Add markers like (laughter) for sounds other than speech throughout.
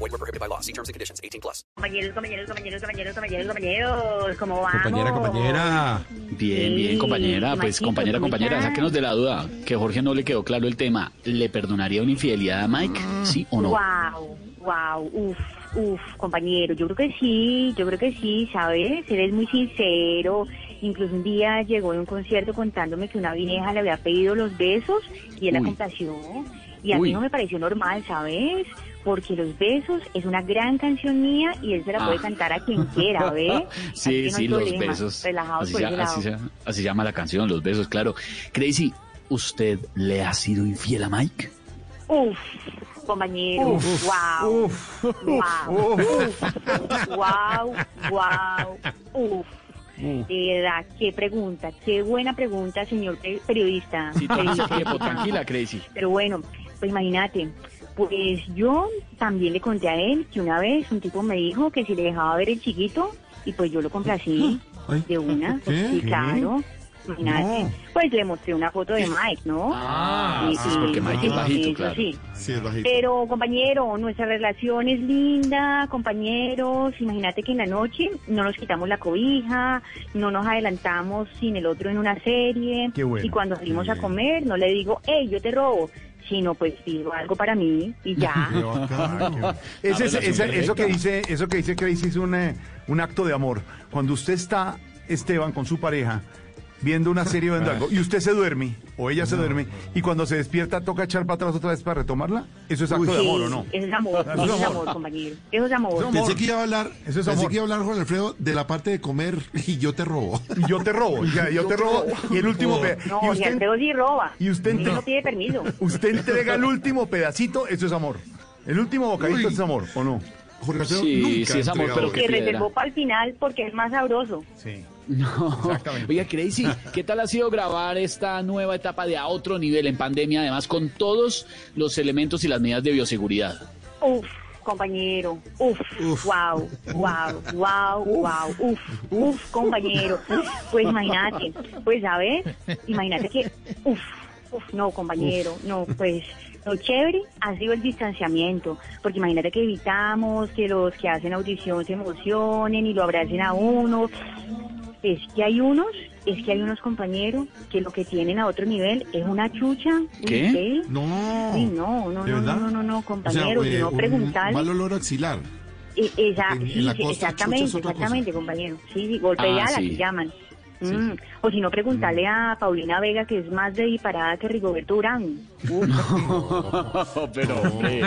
Void were prohibited by law. See terms and conditions. 18 plus. Compañeros, compañeros, compañeros, compañeros, compañeros, compañeros, ¿cómo vamos? Compañera, compañera. Bien, bien, Sí, compañera. Pues compañera, ¿cómo compañera, sáquenos de la duda. Que Jorge no le quedó claro el tema. ¿Le perdonaría una infidelidad a Mike? ¿Sí o no? Wow, wow, uf, uf, compañero, yo creo que sí, yo creo que sí, ¿sabes? Eres muy sincero. Incluso un día llegó de un concierto contándome que una vieja le había pedido los besos y él la complació. Y a Uy. mí no me pareció normal, ¿sabes? Porque Los Besos es una gran canción mía y él se la puede Ah. cantar a quien quiera. Así (laughs) Sí, no sí, los problema. besos. Relajados Así, por se- ese lado. así se- así llama la canción, los besos, claro. Crazy, ¿usted le ha sido infiel a Mike? Uf, compañero, wow, wow, wow, wow, uf. De verdad, qué pregunta, qué buena pregunta, señor pe- periodista. Sí, Periodista. tiempo, tranquila, Crazy. Pero bueno, pues imagínate, pues yo también le conté a él que una vez un tipo me dijo que si le dejaba ver el chiquito, y pues yo lo complací (gasps) Ay. de una, (laughs) ¿Qué? sí, ¿Qué? claro. Imagínate, No. pues le mostré una foto de Mike, ¿no? Ah, Y- sí, porque Mike es y- bajito, eso claro. sí. Sí, es bajito. Pero, compañero, nuestra relación es linda, compañeros. Imagínate que en la noche no nos quitamos la cobija, no nos adelantamos sin el otro en una serie. Qué bueno. Y cuando salimos a comer, no le digo, hey, yo te robo, sino pues pido algo para mí y ya. (laughs) (laughs) Ese, ese- relación eso que dice, eso que dice Crazy es un, eh, un acto de amor. Cuando usted está, Esteban, con su pareja, viendo una serie o viendo algo, y usted se duerme, o ella se duerme, y cuando se despierta toca echar para atrás otra vez para retomarla, ¿eso es acto de amor o no? Eso es amor, Eso es amor. compañero. Eso es amor. Pensé que iba a hablar, Eso es pensé amor. que iba a hablar Juan Alfredo de la parte de comer y yo te robo. Y yo te robo, ya, yo te robo, y el último No, y usted, Alfredo sí roba. y usted no pide permiso. (laughs) usted entrega el último pedacito, eso es amor. El último bocadito Uy. es amor, ¿o no? Jorge Alfredo Sí, nunca sí es amor, pero eso. que Que piedra. reservó para el final porque es más sabroso. Sí. No. Exactamente. Oiga, Crazy, ¿qué tal ha sido grabar esta nueva etapa de a otro nivel en pandemia, además con todos los elementos y las medidas de bioseguridad? Uf, compañero, uf, Uf. wow, wow, wow, wow, uf, uf, compañero. Pues imagínate, pues sabes, imagínate que, uf, uf, no, compañero, no, pues lo chévere ha sido el distanciamiento, porque imagínate que evitamos que los que hacen audición se emocionen y lo abracen a uno. Es que hay unos, es que hay unos compañeros que lo que tienen a otro nivel es una chucha. un ¿Qué? nivel. No. No, no, ¿De no, no, no, no, O sea, compañero, eh, y no un preguntarle. mal olor axilar. Eh, esa- En- en sí, la sí, costa, exactamente, exactamente, compañero. Sí, sí, golpe de Ah, ala, sí. que llaman. Sí, Mm. O si no, preguntarle a Paulina Vega, que es más de disparada que Rigoberto Urán. (laughs) Uf. pero, (laughs) hombre.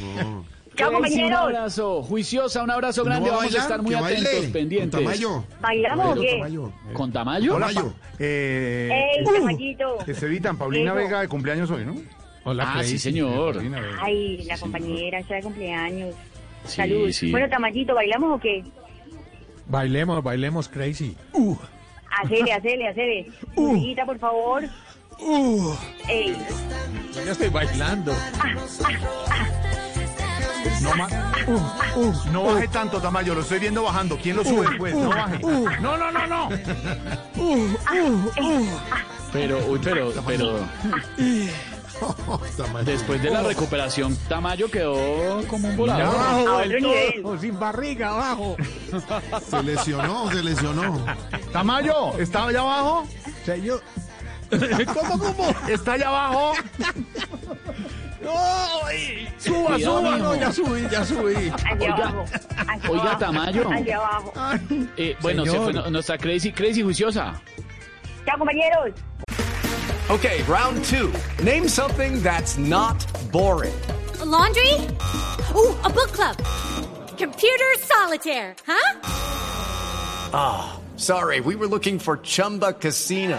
No. ¡Chao, Crazy, Un compañeros! abrazo, juiciosa, un abrazo grande. ¿No va a Vamos a bailar? estar muy Que baile. atentos, Con pendientes. Tamayo. ¿Bailamos o qué? Tamayo. ¿Con Tamayo? Hola, Tamayo. Eh, ¡Ey, Tamayito! que se evitan, Paulina Eso. Vega de cumpleaños hoy, ¿no? ah, sí, señor. Paulina Vega. Ay, la compañera está de cumpleaños. Sí, Salud. sí. Bueno, Tamayito, ¿bailamos o qué? Bailemos, bailemos crazy. Hacele, hacele, hacele. Musiquita, por favor. Ey, Yo ya estoy bailando. No, ma- no baje tanto, Tamayo, lo estoy viendo bajando. ¿Quién lo sube después? No baje. No, no, no, no. Pero, uy, pero, pero Tamayo. después de la recuperación, Tamayo quedó como un volador. a otro nivel. O sin barriga abajo. Se lesionó, se lesionó. Tamayo, ¿está allá abajo? Señor. (laughs) ¿Cómo, cómo? ¿Está allá abajo? Suba, Cuidado, suba. mijo. No, ya subí, ya subí. Allá Oiga, abajo. allá oiga, abajo, Tamayo. Allá abajo. Eh, bueno, se fue no- nuestra Crazy, Crazy juiciosa. Chao, compañeros. Okay, round two. Name something that's not boring. A laundry? Ooh, a book club. Computer solitaire, huh? Ah, sorry, we were looking for Chumba Casino.